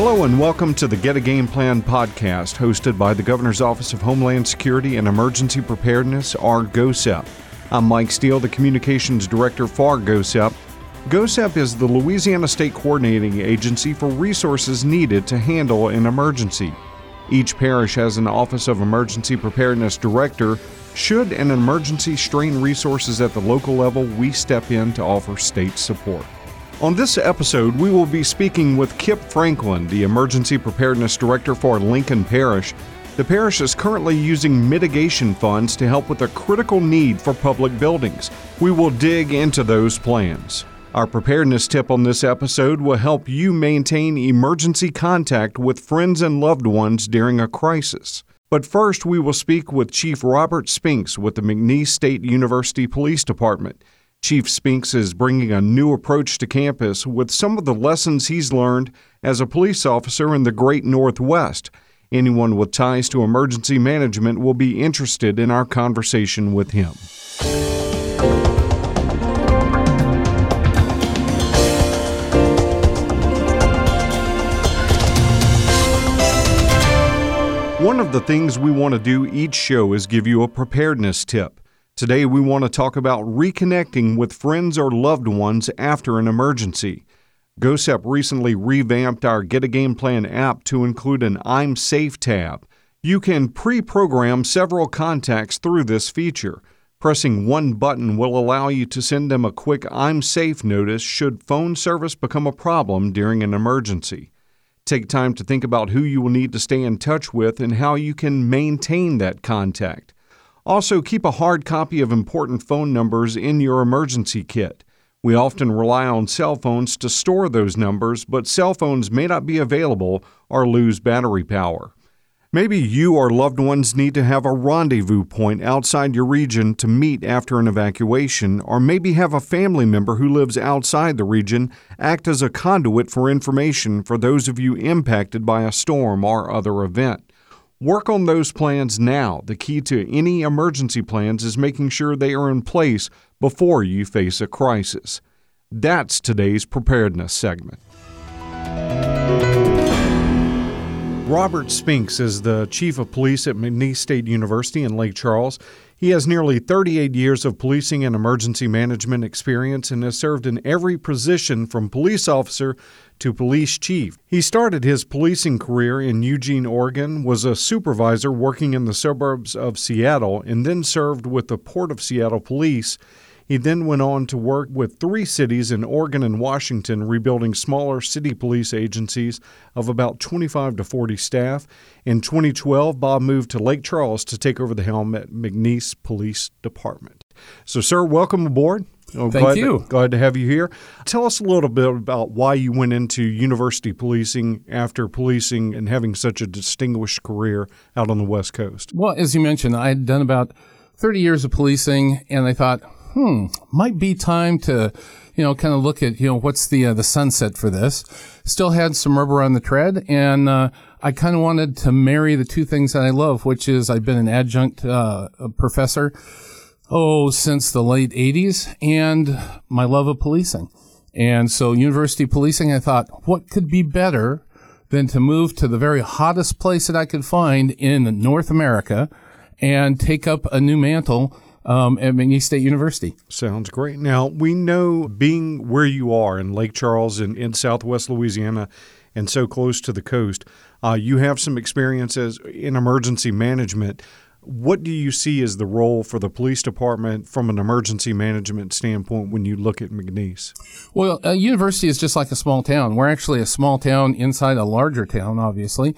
Hello and welcome to the Get a Game Plan podcast, hosted by the Governor's Office of Homeland Security and Emergency Preparedness, or GOHSEP. I'm Mike Steele, the Communications Director for GOHSEP. GOHSEP is the Louisiana State Coordinating Agency for resources needed to handle an emergency. Each parish has an Office of Emergency Preparedness Director. Should an emergency strain resources at the local level, we step in to offer state support. On this episode, we will be speaking with Kip Franklin, the Emergency Preparedness Director for Lincoln Parish. The parish is currently using mitigation funds to help with a critical need for public buildings. We will dig into those plans. Our preparedness tip on this episode will help you maintain emergency contact with friends and loved ones during a crisis. But first, we will speak with Chief Robert Spinks with the McNeese State University Police Department. Chief Spinks is bringing a new approach to campus with some of the lessons he's learned as a police officer in the Great Northwest. Anyone with ties to emergency management will be interested in our conversation with him. One of the things we want to do each show is give you a preparedness tip. Today, we want to talk about reconnecting with friends or loved ones after an emergency. GOHSEP recently revamped our Get a Game Plan app to include an I'm Safe tab. You can pre program several contacts through this feature. Pressing one button will allow you to send them a quick I'm safe notice should phone service become a problem during an emergency. Take time to think about who you will need to stay in touch with and how you can maintain that contact. Also, keep a hard copy of important phone numbers in your emergency kit. We often rely on cell phones to store those numbers, but cell phones may not be available or lose battery power. Maybe you or loved ones need to have a rendezvous point outside your region to meet after an evacuation, or maybe have a family member who lives outside the region act as a conduit for information for those of you impacted by a storm or other event. Work on those plans now. The key to any emergency plans is making sure they are in place before you face a crisis. That's today's preparedness segment. Robert Spinks is the chief of police at McNeese State University in Lake Charles. He has nearly 38 years of policing and emergency management experience and has served in every position from police officer to police chief. He started his policing career in Eugene, Oregon, was a supervisor working in the suburbs of Seattle, and then served with the Port of Seattle Police. He then went on to work with three cities in Oregon and Washington, rebuilding smaller city police agencies of about 25 to 40 staff. In 2012, Bob moved to Lake Charles to take over the helm at McNeese Police Department. So, sir, welcome aboard. Oh, Thank glad you. To, glad to have you here. Tell us a little bit about why you went into university policing after policing and having such a distinguished career out on the West Coast. Well, as you mentioned, I had done about 30 years of policing, and I thought, hmm, might be time to, you know, kind of look at, you know, what's the uh, the sunset for this. Still had some rubber on the tread, and uh, I kind of wanted to marry the two things that I love, which is I've been an adjunct uh, professor oh, since the late 80s and my love of policing. And so university policing, I thought, what could be better than to move to the very hottest place that I could find in North America and take up a new mantle um, at McNeese State University. Sounds great. Now, we know being where you are in Lake Charles and in southwest Louisiana and so close to the coast, uh, you have some experiences in emergency management. What do you see as the role for the police department from an emergency management standpoint when you look at McNeese? Well, a university is just like a small town. We're actually a small town inside a larger town, obviously.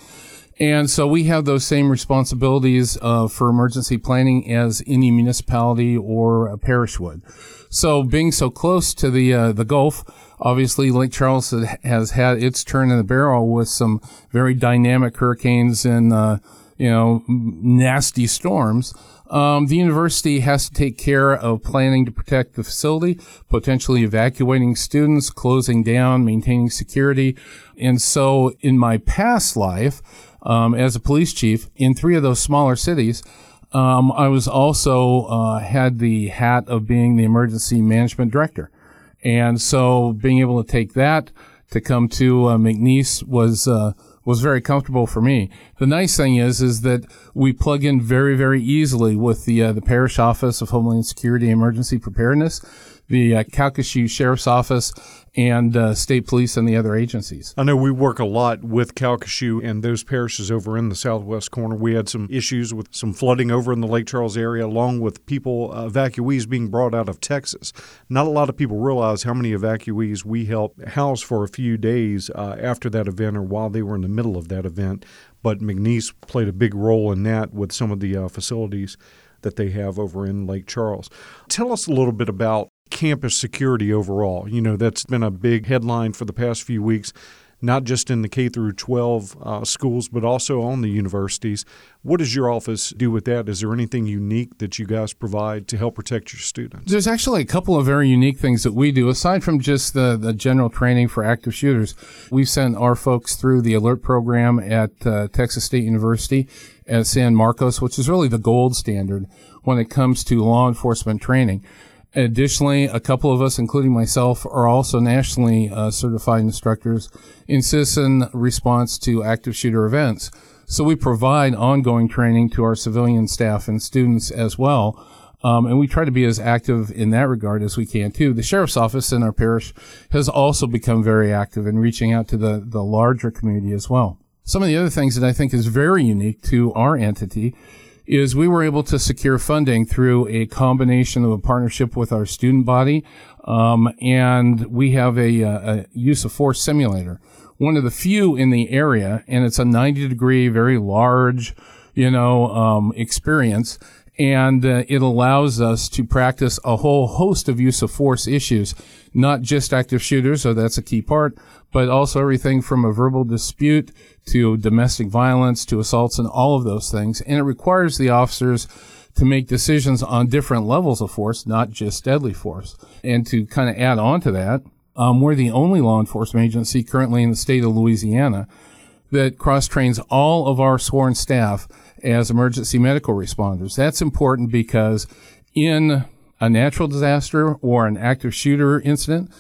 And so we have those same responsibilities uh, for emergency planning as any municipality or a parish would. So being so close to the uh, the Gulf, obviously Lake Charles has had its turn in the barrel with some very dynamic hurricanes and uh, you know, nasty storms, um, the university has to take care of planning to protect the facility, potentially evacuating students, closing down, maintaining security. And so in my past life, um, as a police chief in three of those smaller cities, um, I was also uh, had the hat of being the emergency management director. And so being able to take that to come to uh, McNeese was uh, was very comfortable for me. The nice thing is is that we plug in very very easily with the uh, the parish office of Homeland Security Emergency Preparedness, the uh, Calcasieu Sheriff's Office, and uh, state police and the other agencies. I know we work a lot with Calcasieu and those parishes over in the southwest corner. We had some issues with some flooding over in the Lake Charles area, along with people, uh, evacuees being brought out of Texas. Not a lot of people realize how many evacuees we helped house for a few days uh, after that event or while they were in the middle of that event. But McNeese played a big role in that with some of the uh, facilities that they have over in Lake Charles. Tell us a little bit about campus security overall. You know, that's been a big headline for the past few weeks, not just in the K through 12 uh, schools, but also on the universities. What does your office do with that? Is there anything unique that you guys provide to help protect your students? There's actually a couple of very unique things that we do, aside from just the, the general training for active shooters. We send our folks through the ALERRT program at uh, Texas State University at San Marcos, which is really the gold standard when it comes to law enforcement training. Additionally, a couple of us, including myself, are also nationally uh, certified instructors in citizen response to active shooter events. So we provide ongoing training to our civilian staff and students as well. Um, and we try to be as active in that regard as we can too. The sheriff's office in our parish has also become very active in reaching out to the, the larger community as well. Some of the other things that I think is very unique to our entity is we were able to secure funding through a combination of a partnership with our student body, um, and we have a, a, use of force simulator, one of the few in the area, and it's a 90 degree, very large, you know, um, experience. And uh, it allows us to practice a whole host of use of force issues, not just active shooters, so that's a key part, but also everything from a verbal dispute to domestic violence to assaults and all of those things. And it requires the officers to make decisions on different levels of force, not just deadly force. And to kind of add on to that, um, we're the only law enforcement agency currently in the state of Louisiana that cross trains all of our sworn staff as emergency medical responders. That's important because in a natural disaster or an active shooter incident,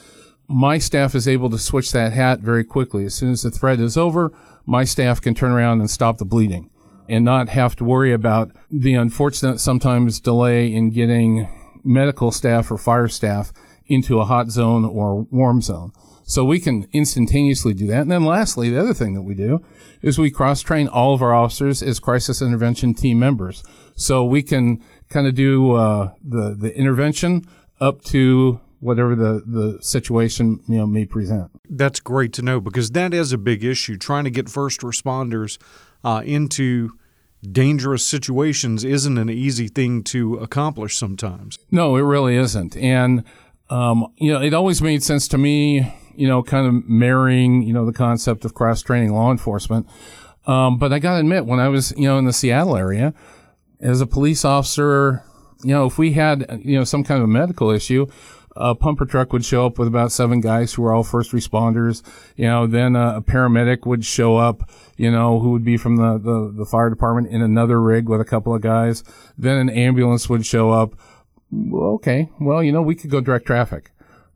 my staff is able to switch that hat very quickly. As soon as the threat is over, my staff can turn around and stop the bleeding and not have to worry about the unfortunate sometimes delay in getting medical staff or fire staff into a hot zone or warm zone. So we can instantaneously do that. And then lastly, the other thing that we do is we cross train all of our officers as crisis intervention team members. So we can kind of do uh, the the intervention up to whatever the, the situation you know may present. That's great to know because that is a big issue. Trying to get first responders uh, into dangerous situations isn't an easy thing to accomplish sometimes. No, it really isn't. And um, you know, it always made sense to me. You know, kind of marrying you know the concept of cross training law enforcement. Um, but I got to admit, when I was you know in the Seattle area as a police officer, you know, if we had you know some kind of a medical issue, a pumper truck would show up with about seven guys who were all first responders. You know, then a, a paramedic would show up, you know, who would be from the, the, the fire department in another rig with a couple of guys. Then an ambulance would show up. Okay. Well, you know, we could go direct traffic.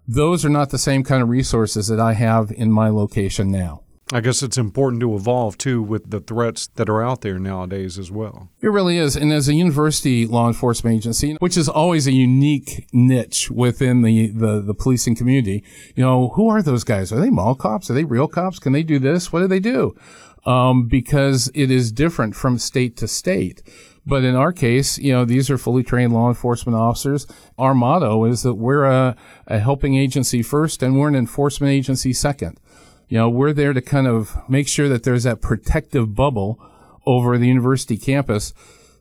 Those are not the same kind of resources that I have in my location now. I guess it's important to evolve too with the threats that are out there nowadays as well. It really is. And as a university law enforcement agency, which is always a unique niche within the, the, the policing community, you know, who are those guys? Are they mall cops? Are they real cops? Can they do this? What do they do? Um, because it is different from state to state. But in our case, you know, these are fully trained law enforcement officers. Our motto is that we're a, a helping agency first and we're an enforcement agency second. You know, we're there to kind of make sure that there's that protective bubble over the university campus.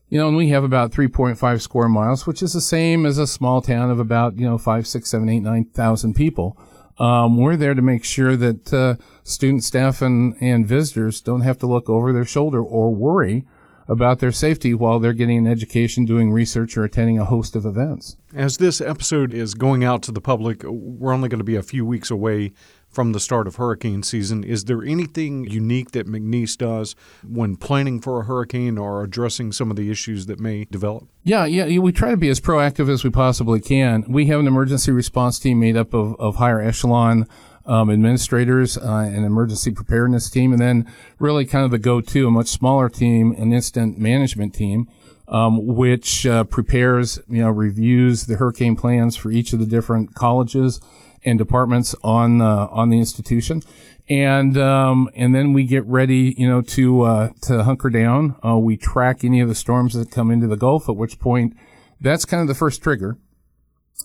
You know, and we have about 3.5 square miles, which is the same as a small town of about, you know, five, six, seven, eight, nine thousand people. Um, we're there to make sure that uh, student, staff, and, and visitors don't have to look over their shoulder or worry about their safety while they're getting an education, doing research, or attending a host of events. As this episode is going out to the public, we're only going to be a few weeks away from the start of hurricane season. Is there anything unique that McNeese does when planning for a hurricane or addressing some of the issues that may develop? Yeah, yeah, we try to be as proactive as we possibly can. We have an emergency response team made up of, of higher echelon um, administrators, uh, an emergency preparedness team, and then really kind of the go-to, a much smaller team, an incident management team, um, which uh, prepares, you know, reviews the hurricane plans for each of the different colleges and departments on uh, on the institution, and um, and then we get ready, you know, to uh, to hunker down. Uh, we track any of the storms that come into the Gulf, at which point that's kind of the first trigger.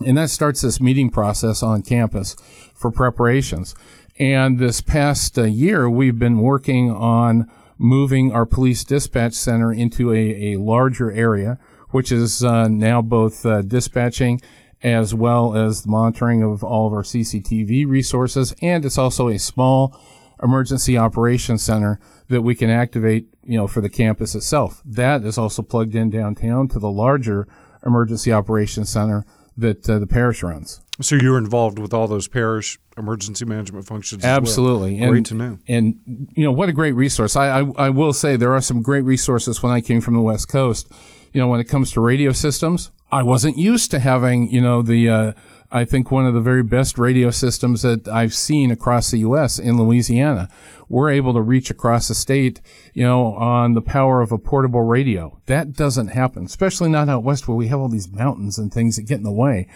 And that starts this meeting process on campus for preparations. And this past uh, year, we've been working on moving our police dispatch center into a, a larger area, which is uh, now both uh, dispatching as well as the monitoring of all of our CCTV resources. And it's also a small emergency operations center that we can activate, you know, for the campus itself. That is also plugged in downtown to the larger emergency operations center that uh, the parish runs. So you're involved with all those parish emergency management functions. Absolutely, well. great to know. And you know what a great resource. I, I I will say there are some great resources when I came from the West Coast. You know when it comes to radio systems, I wasn't used to having you know the. Uh, I think one of the very best radio systems that I've seen across the U.S. in Louisiana. We're able to reach across the state, you know, on the power of a portable radio. That doesn't happen, especially not out west where we have all these mountains and things that get in the way.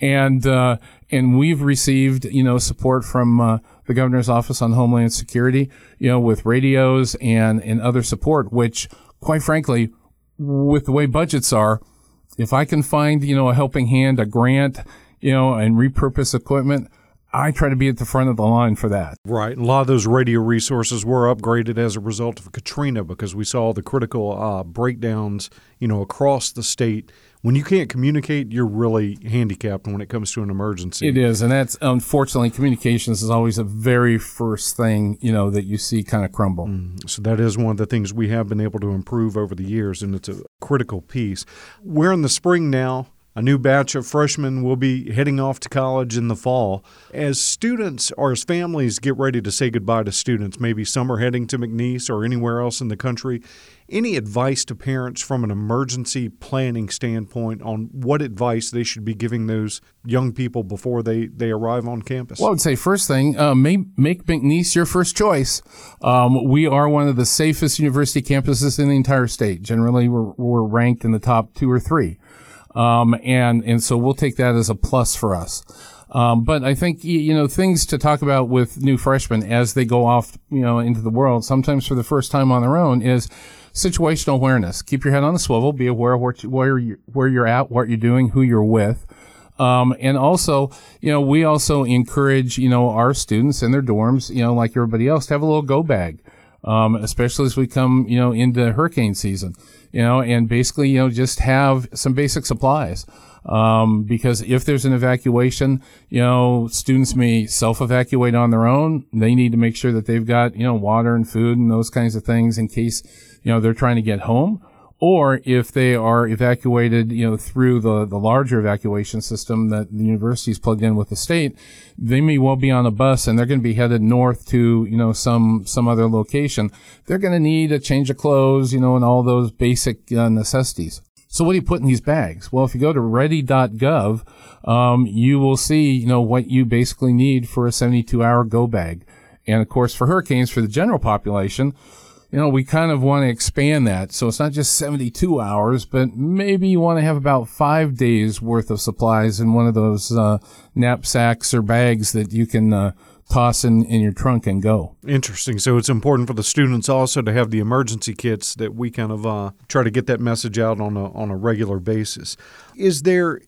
And, uh, and we've received, you know, support from, uh, the governor's office on homeland security, you know, with radios and, and other support, which quite frankly, with the way budgets are, if I can find, you know, a helping hand, a grant, you know, and repurpose equipment, I try to be at the front of the line for that. Right. A lot of those radio resources were upgraded as a result of Katrina because we saw the critical uh, breakdowns, you know, across the state. When you can't communicate, you're really handicapped when it comes to an emergency. It is, and that's unfortunately communications is always the very first thing you know that you see kind of crumble. Mm, so that is one of the things we have been able to improve over the years, and it's a critical piece. We're in the spring now. A new batch of freshmen will be heading off to college in the fall. As students or as families get ready to say goodbye to students, maybe some are heading to McNeese or anywhere else in the country, any advice to parents from an emergency planning standpoint on what advice they should be giving those young people before they, they arrive on campus? Well, I would say first thing, uh, make, make McNeese your first choice. Um, we are one of the safest university campuses in the entire state. Generally, we're, we're ranked in the top two or three. Um, and, and so we'll take that as a plus for us. Um, but I think, you know, things to talk about with new freshmen as they go off, you know, into the world, sometimes for the first time on their own is situational awareness. Keep your head on the swivel, be aware of what you, where, you, where you're at, what you're doing, who you're with. Um, and also, you know, we also encourage, you know, our students in their dorms, you know, like everybody else, to have a little go bag, um, especially as we come, you know, into hurricane season you know, and basically, you know, just have some basic supplies. Um, because if there's an evacuation, you know, students may self-evacuate on their own. They need to make sure that they've got, you know, water and food and those kinds of things in case, you know, they're trying to get home or if they are evacuated, you know, through the, the larger evacuation system that the university is plugged in with the state, they may well be on a bus and they're going to be headed north to, you know, some, some other location. They're going to need a change of clothes, you know, and all those basic uh, necessities. So what do you put in these bags? Well, if you go to ready.gov, um, you will see, you know, what you basically need for a 72 hour go bag. And of course, for hurricanes, for the general population, you know, we kind of want to expand that. So it's not just 72 hours, but maybe you want to have about five days worth of supplies in one of those uh, knapsacks or bags that you can uh, toss in, in your trunk and go. Interesting. So it's important for the students also to have the emergency kits that we kind of uh, try to get that message out on a, on a regular basis. Is there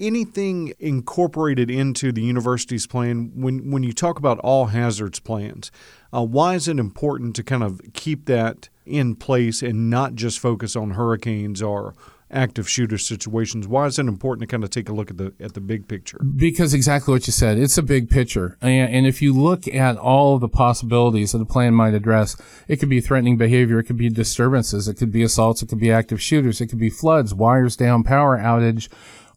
anything incorporated into the university's plan when when you talk about all hazards plans? Uh, why is it important to kind of keep that in place and not just focus on hurricanes or active shooter situations. Why is it important to kind of take a look at the at the big picture? Because exactly what you said, it's a big picture, and, if you look at all the possibilities that a plan might address, it could be threatening behavior, it could be disturbances, it could be assaults, it could be active shooters, it could be floods, wires down, power outage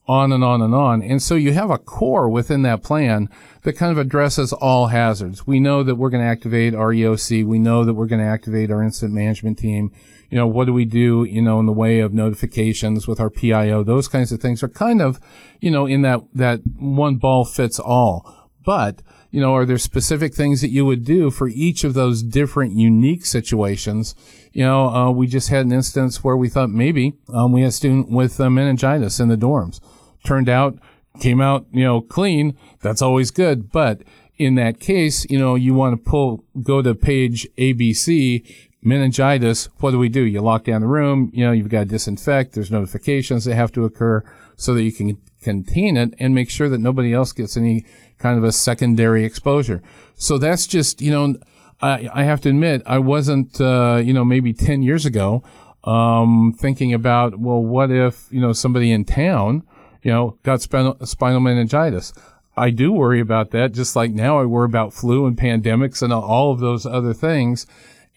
on and on and on. And so you have a core within that plan that kind of addresses all hazards. We know that we're going to activate our EOC. We know that we're going to activate our incident management team. You know, what do we do, you know, in the way of notifications with our PIO? Those kinds of things are kind of, you know, in that, that one ball fits all. But you know, are there specific things that you would do for each of those different unique situations? You know, uh, we just had an instance where we thought maybe um, we had a student with uh, meningitis in the dorms. Turned out, came out, you know, clean. That's always good. But in that case, you know, you want to pull, go to page ABC, meningitis. What do we do? You lock down the room. You know, you've got to disinfect. There's notifications that have to occur so that you can contain it and make sure that nobody else gets any kind of a secondary exposure. So that's just, you know, I, I have to admit, I wasn't, uh, you know, maybe 10 years ago, um, thinking about, well, what if, you know, somebody in town, you know, got spinal, spinal meningitis? I do worry about that, just like now I worry about flu and pandemics and all of those other things.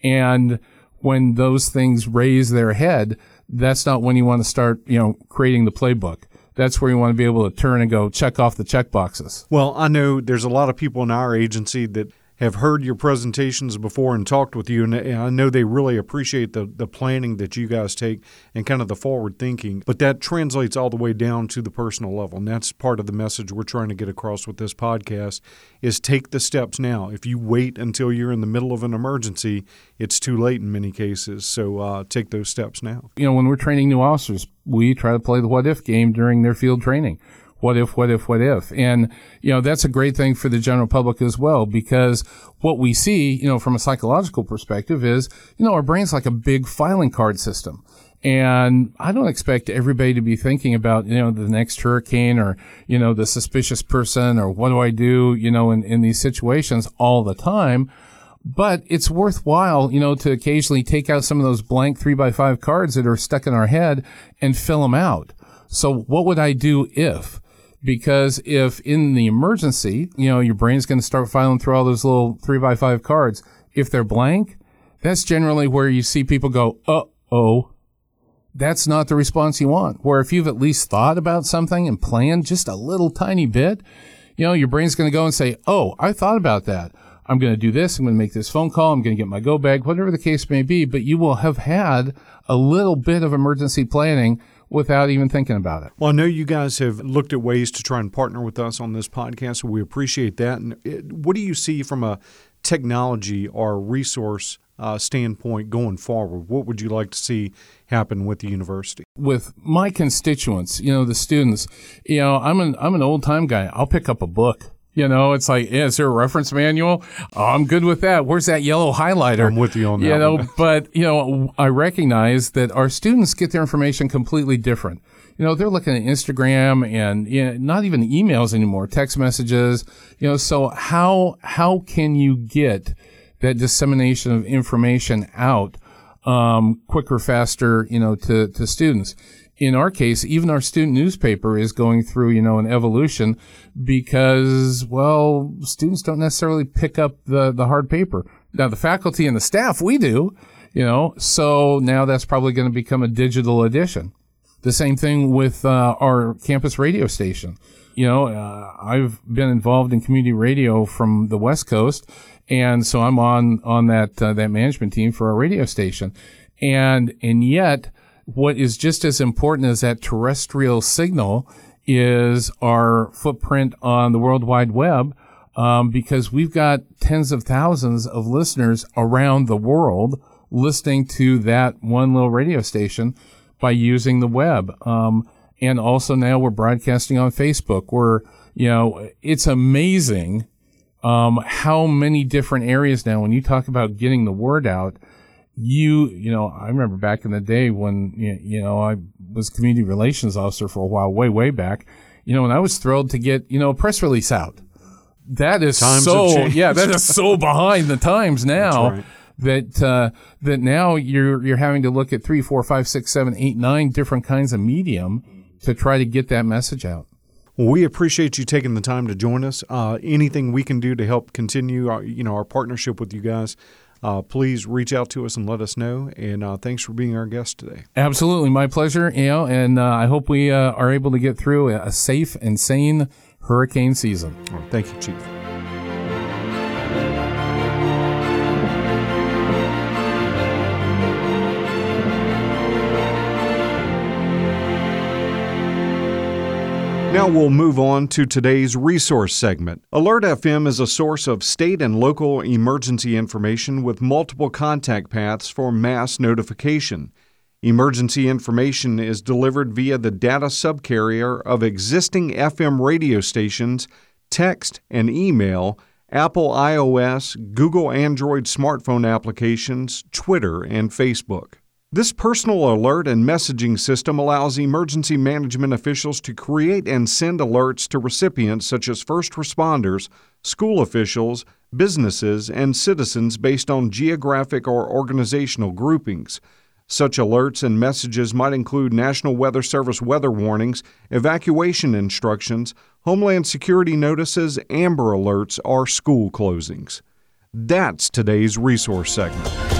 And when those things raise their head, that's not when you want to start, you know, creating the playbook that's where you want to be able to turn and go check off the check boxes. Well, I know there's a lot of people in our agency that have heard your presentations before and talked with you, and I know they really appreciate the, the planning that you guys take and kind of the forward thinking. But that translates all the way down to the personal level, and that's part of the message we're trying to get across with this podcast: is take the steps now. If you wait until you're in the middle of an emergency, it's too late in many cases. So uh, take those steps now. You know, when we're training new officers, we try to play the what if game during their field training what if, what if, what if? And, you know, that's a great thing for the general public as well, because what we see, you know, from a psychological perspective is, you know, our brain's like a big filing card system. And I don't expect everybody to be thinking about, you know, the next hurricane or, you know, the suspicious person or what do I do, you know, in, in these situations all the time. But it's worthwhile, you know, to occasionally take out some of those blank three by five cards that are stuck in our head and fill them out. So what would I do if? Because if in the emergency, you know, your brain's going to start filing through all those little three by five cards. If they're blank, that's generally where you see people go, uh oh. That's not the response you want. Where if you've at least thought about something and planned just a little tiny bit, you know, your brain's going to go and say, oh, I thought about that. I'm going to do this. I'm going to make this phone call. I'm going to get my go bag, whatever the case may be. But you will have had a little bit of emergency planning without even thinking about it. Well, I know you guys have looked at ways to try and partner with us on this podcast, so we appreciate that. And it, what do you see from a technology or resource uh, standpoint going forward? What would you like to see happen with the university? With my constituents, you know, the students, you know, I'm an I'm an old time guy. I'll pick up a book. You know, it's like, yeah, is there a reference manual? Oh, I'm good with that. Where's that yellow highlighter? I'm with you on that. You know, but you know, I recognize that our students get their information completely different. You know, they're looking at Instagram and you know, not even emails anymore, text messages. You know, so how how can you get that dissemination of information out um, quicker, faster? You know, to to students in our case, even our student newspaper is going through, you know, an evolution because, well, students don't necessarily pick up the, the hard paper. Now, the faculty and the staff, we do, you know, so now that's probably going to become a digital edition. The same thing with uh, our campus radio station. You know, uh, I've been involved in community radio from the West Coast, and so I'm on on that uh, that management team for our radio station, and and yet what is just as important as that terrestrial signal is our footprint on the World Wide Web, um, because we've got tens of thousands of listeners around the world listening to that one little radio station by using the web. Um, and also now we're broadcasting on Facebook. We're, you know, it's amazing um, how many different areas now, when you talk about getting the word out, you, you know, I remember back in the day when, you know, I was community relations officer for a while, way, way back, you know, and I was thrilled to get, you know, a press release out. That is times so, yeah, that is so behind the times now. Right. That uh, that now you're you're having to look at three, four, five, six, seven, eight, nine different kinds of medium to try to get that message out. Well, we appreciate you taking the time to join us. Uh, anything we can do to help continue, our, you know, our partnership with you guys, uh, please reach out to us and let us know. And uh, thanks for being our guest today. Absolutely, my pleasure. You know, and uh, I hope we uh, are able to get through a safe and sane hurricane season. thank you, Chief. Now we'll move on to today's resource segment. Alert FM is a source of state and local emergency information with multiple contact paths for mass notification. Emergency information is delivered via the data subcarrier of existing FM radio stations, text and email, Apple iOS, Google Android smartphone applications, Twitter, and Facebook. This personal alert and messaging system allows emergency management officials to create and send alerts to recipients such as first responders, school officials, businesses, and citizens based on geographic or organizational groupings. Such alerts and messages might include National Weather Service weather warnings, evacuation instructions, Homeland Security notices, Amber alerts, or school closings. That's today's resource segment.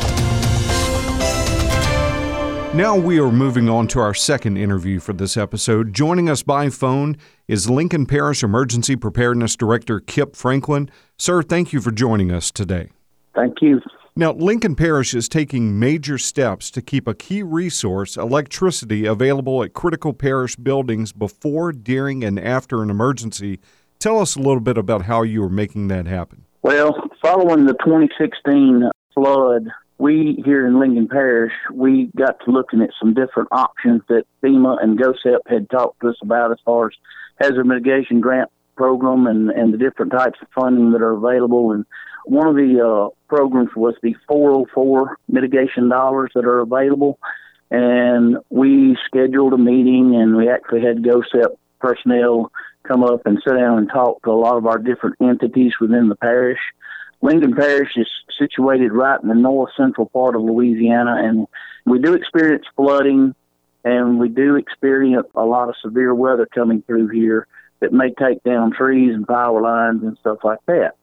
Now we are moving on to our second interview for this episode. Joining us by phone is Lincoln Parish Emergency Preparedness Director Kip Franklin. Sir, thank you for joining us today. Thank you. Now, Lincoln Parish is taking major steps to keep a key resource, electricity, available at critical parish buildings before, during, and after an emergency. Tell us a little bit about how you are making that happen. Well, following the 2016 flood, we here in Lincoln Parish, we got to looking at some different options that FEMA and GOHSEP had talked to us about as far as hazard mitigation grant program and, and the different types of funding that are available. And one of the uh, programs was the 404 mitigation dollars that are available. And we scheduled a meeting and we actually had GOHSEP personnel come up and sit down and talk to a lot of our different entities within the parish. Lincoln Parish is situated right in the north central part of Louisiana, and we do experience flooding and we do experience a lot of severe weather coming through here that may take down trees and power lines and stuff like that.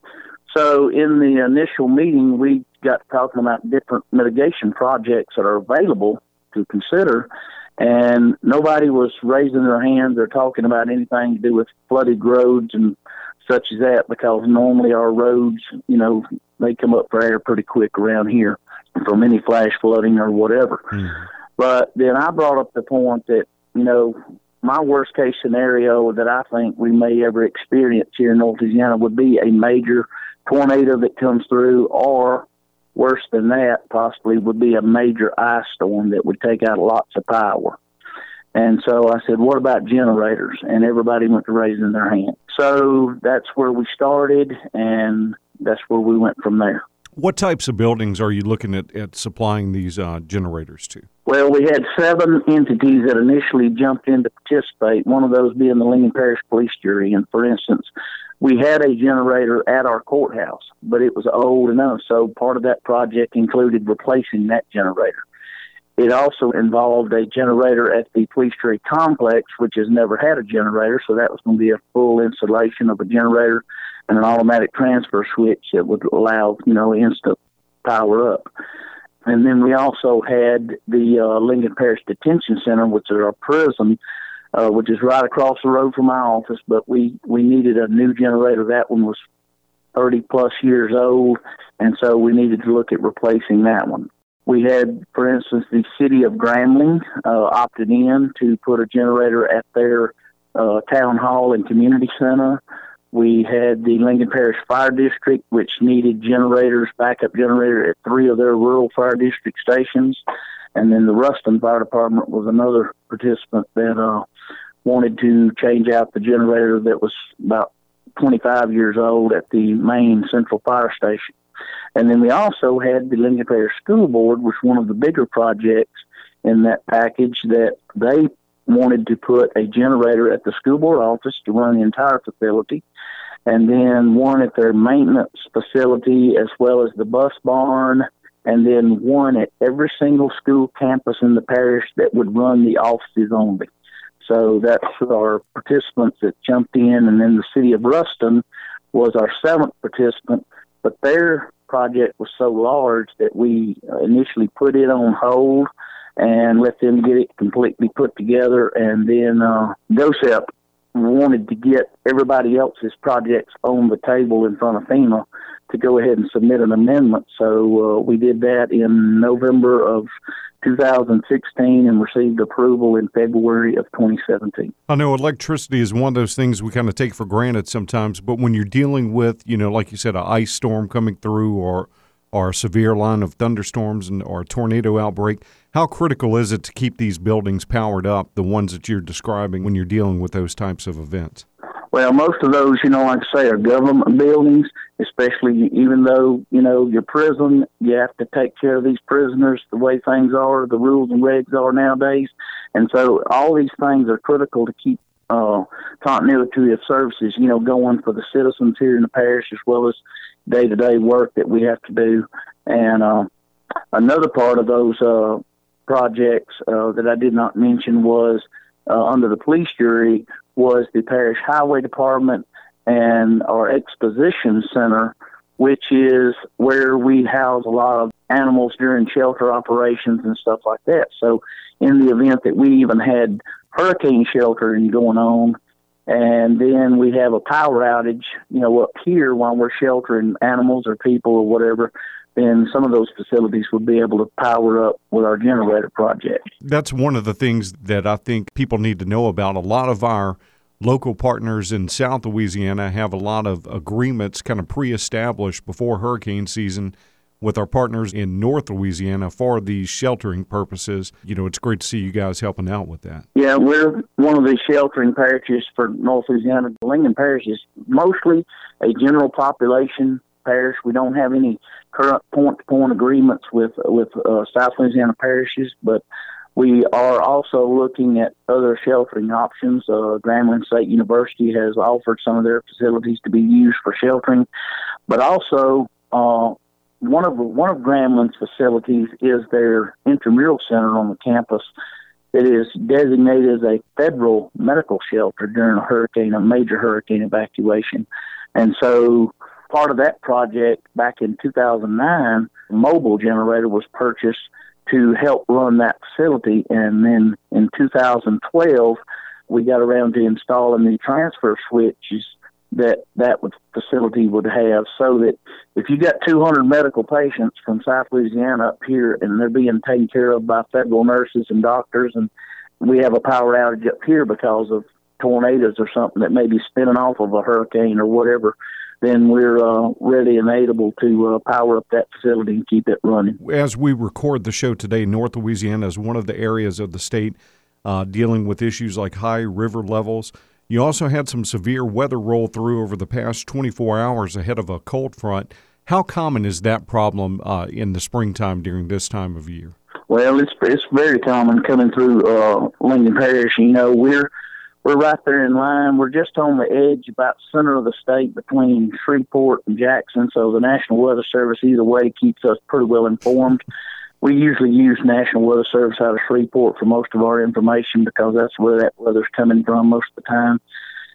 So, in the initial meeting, we got talking about different mitigation projects that are available to consider, and nobody was raising their hands or talking about anything to do with flooded roads and such as that because normally our roads, you know, they come up for air pretty quick around here from any flash flooding or whatever. Mm. But then I brought up the point that, you know, my worst case scenario that I think we may ever experience here in North Louisiana would be a major tornado that comes through, or worse than that, possibly would be a major ice storm that would take out lots of power. And so I said, what about generators? And everybody went to raising their hand. So that's where we started, and that's where we went from there. What types of buildings are you looking at, at supplying these uh, generators to? Well, we had seven entities that initially jumped in to participate, one of those being the Lincoln Parish Police Jury. And for instance, we had a generator at our courthouse, but it was old enough. So part of that project included replacing that generator. It also involved a generator at the police jury complex, which has never had a generator. So that was going to be a full installation of a generator and an automatic transfer switch that would allow, you know, instant power up. And then we also had the uh, Lincoln Parish Detention Center, which is our prison, uh, which is right across the road from my office. But we we needed a new generator. That one was 30 plus years old, and so we needed to look at replacing that one. We had, for instance, the city of Grambling uh, opted in to put a generator at their uh, town hall and community center. We had the Lincoln Parish Fire District, which needed generators, backup generator at three of their rural fire district stations. And then the Ruston Fire Department was another participant that uh, wanted to change out the generator that was about 25 years old at the main central fire station. And then we also had the Lincoln Parish School Board, which was one of the bigger projects in that package that they wanted to put a generator at the school board office to run the entire facility, and then one at their maintenance facility as well as the bus barn, and then one at every single school campus in the parish that would run the offices only. So that's our participants that jumped in, and then the city of Ruston was our seventh participant, but their project was so large that we initially put it on hold and let them get it completely put together. And then uh, GOHSEP wanted to get everybody else's projects on the table in front of FEMA. To go ahead and submit an amendment. So uh, we did that in November of 2016 and received approval in February of 2017. I know electricity is one of those things we kind of take for granted sometimes, but when you're dealing with, you know, like you said, an ice storm coming through or or a severe line of thunderstorms and or a tornado outbreak, how critical is it to keep these buildings powered up, the ones that you're describing when you're dealing with those types of events? Well, most of those, you know, like I say, are government buildings, especially even though, you know, your prison, you have to take care of these prisoners the way things are, the rules and regs are nowadays. And so all these things are critical to keep uh, continuity of services, you know, going for the citizens here in the parish as well as day to day work that we have to do. And uh, another part of those uh, projects uh, that I did not mention was uh, under the police jury was the parish highway department and our exposition center, which is where we house a lot of animals during shelter operations and stuff like that. So, in the event that we even had hurricane sheltering going on, and then we have a power outage, you know, up here while we're sheltering animals or people or whatever, then some of those facilities would be able to power up with our generator project. That's one of the things that I think people need to know about. A lot of our local partners in South Louisiana have a lot of agreements kind of pre established before hurricane season with our partners in North Louisiana for these sheltering purposes. You know, it's great to see you guys helping out with that. Yeah, we're one of the sheltering parishes for North Louisiana. Lincoln Parish is mostly a general population parish. We don't have any current point to point agreements with with uh, South Louisiana parishes, but we are also looking at other sheltering options. Uh, Grambling State University has offered some of their facilities to be used for sheltering, but also uh, one of one of Grambling's facilities is their intramural center on the campus. that is designated as a federal medical shelter during a hurricane, a major hurricane evacuation, and so part of that project back in 2009, a mobile generator was purchased to help run that facility. And then in 2012, we got around to installing the transfer switches that that facility would have so that if you got 200 medical patients from South Louisiana up here and they're being taken care of by federal nurses and doctors and we have a power outage up here because of tornadoes or something that may be spinning off of a hurricane or whatever, then we're uh, ready and able to uh, power up that facility and keep it running. As we record the show today, North Louisiana is one of the areas of the state uh, dealing with issues like high river levels. You also had some severe weather roll through over the past 24 hours ahead of a cold front. How common is that problem uh, in the springtime during this time of year? Well, it's it's very common coming through uh, Lincoln Parish. You know, we're we're right there in line. We're just on the edge, about center of the state between Shreveport and Jackson. So the National Weather Service, either way, keeps us pretty well informed. We usually use National Weather Service out of Shreveport for most of our information because that's where that weather's coming from most of the time.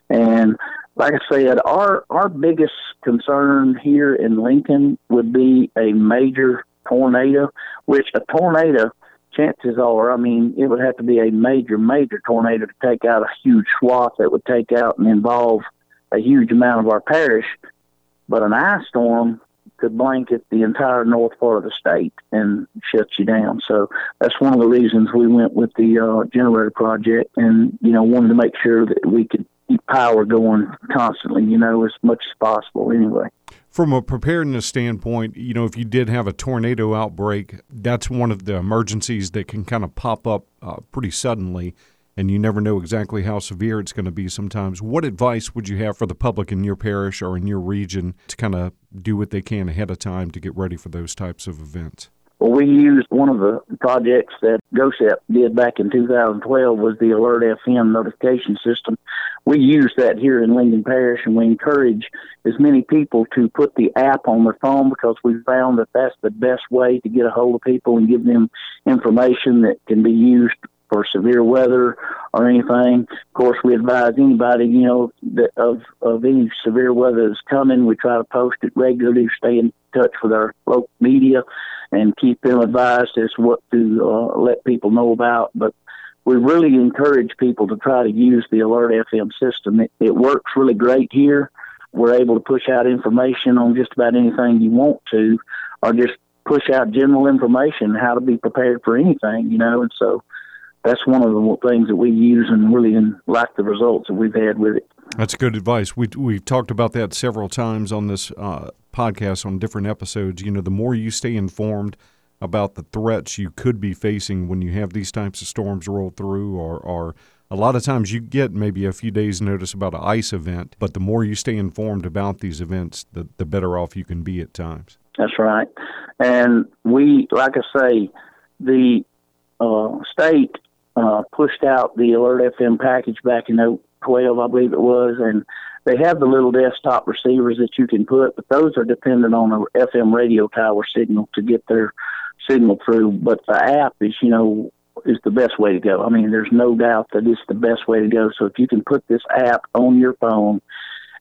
And like I said, our our biggest concern here in Lincoln would be a major tornado, which a tornado chances are, I mean, it would have to be a major, major tornado to take out a huge swath that would take out and involve a huge amount of our parish. But an ice storm could blanket the entire north part of the state and shut you down. So that's one of the reasons we went with the uh, generator project and, you know, wanted to make sure that we could keep power going constantly, you know, as much as possible anyway. From a preparedness standpoint, you know, if you did have a tornado outbreak, that's one of the emergencies that can kind of pop up uh, pretty suddenly, and you never know exactly how severe it's going to be sometimes. What advice would you have for the public in your parish or in your region to kind of do what they can ahead of time to get ready for those types of events? Well, we used one of the projects that GOHSEP did back in 2012 was the Alert FM notification system. We use that here in Lincoln Parish, and we encourage as many people to put the app on their phone because we found that that's the best way to get a hold of people and give them information that can be used for severe weather or anything. Of course, we advise anybody, you know, that of of any severe weather that's coming. We try to post it regularly, stay in touch with our local media, and keep them advised as what to uh, let people know about. But we really encourage people to try to use the Alert FM system. It, it works really great here. we're able to push out information on just about anything you want to, or just push out general information how to be prepared for anything, you know. And so that's one of the things that we use and really like the results that we've had with it. That's good advice. We we've talked about that several times on this uh, podcast on different episodes. You know, the more you stay informed about the threats you could be facing when you have these types of storms roll through, or, or a lot of times you get maybe a few days' notice about an ice event, but the more you stay informed about these events, the, the better off you can be at times. That's right. And we, like I say, the uh, state uh, pushed out the Alert FM package back in 12, I believe it was, and they have the little desktop receivers that you can put, but those are dependent on a FM radio tower signal to get their signal through. But the app is, you know, is the best way to go. I mean, there's no doubt that it's the best way to go. So if you can put this app on your phone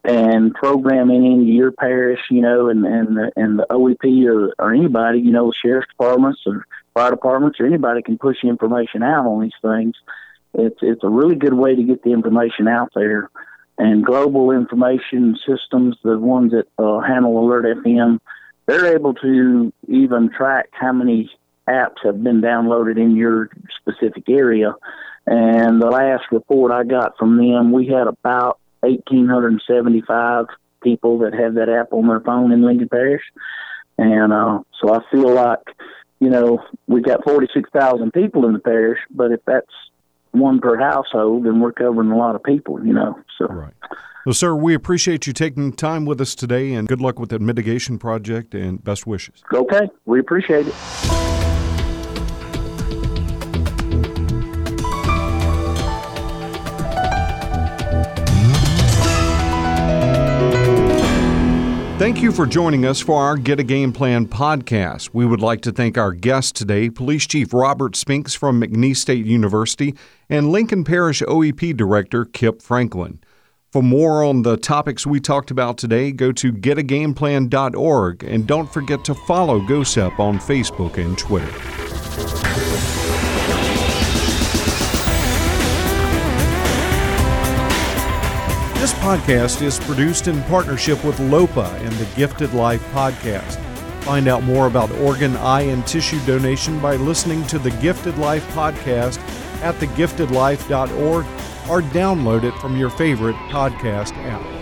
and program it into your parish, you know, and and the, and the OEP or or anybody, you know, sheriff's departments or fire departments or anybody can push the information out on these things. It's it's a really good way to get the information out there. And global information systems, the ones that uh, handle Alert FM, they're able to even track how many apps have been downloaded in your specific area. And the last report I got from them, we had about 1,875 people that have that app on their phone in Lincoln Parish. And uh, so I feel like, you know, we've got 46,000 people in the parish, but if that's one per household, then we're covering a lot of people, you know. So. Right. Well, sir, we appreciate you taking time with us today, and good luck with that mitigation project, and best wishes. Okay, we appreciate it. Thank you for joining us for our Get a Game Plan podcast. We would like to thank our guest today, Police Chief Robert Spinks from McNeese State University and Lincoln Parish OEP Director Kip Franklin. For more on the topics we talked about today, go to getagameplan.org and don't forget to follow GOHSEP on Facebook and Twitter. This podcast is produced in partnership with LOPA and the Gifted Life podcast. Find out more about organ, eye, and tissue donation by listening to the Gifted Life podcast at thegiftedlife.org or download it from your favorite podcast app.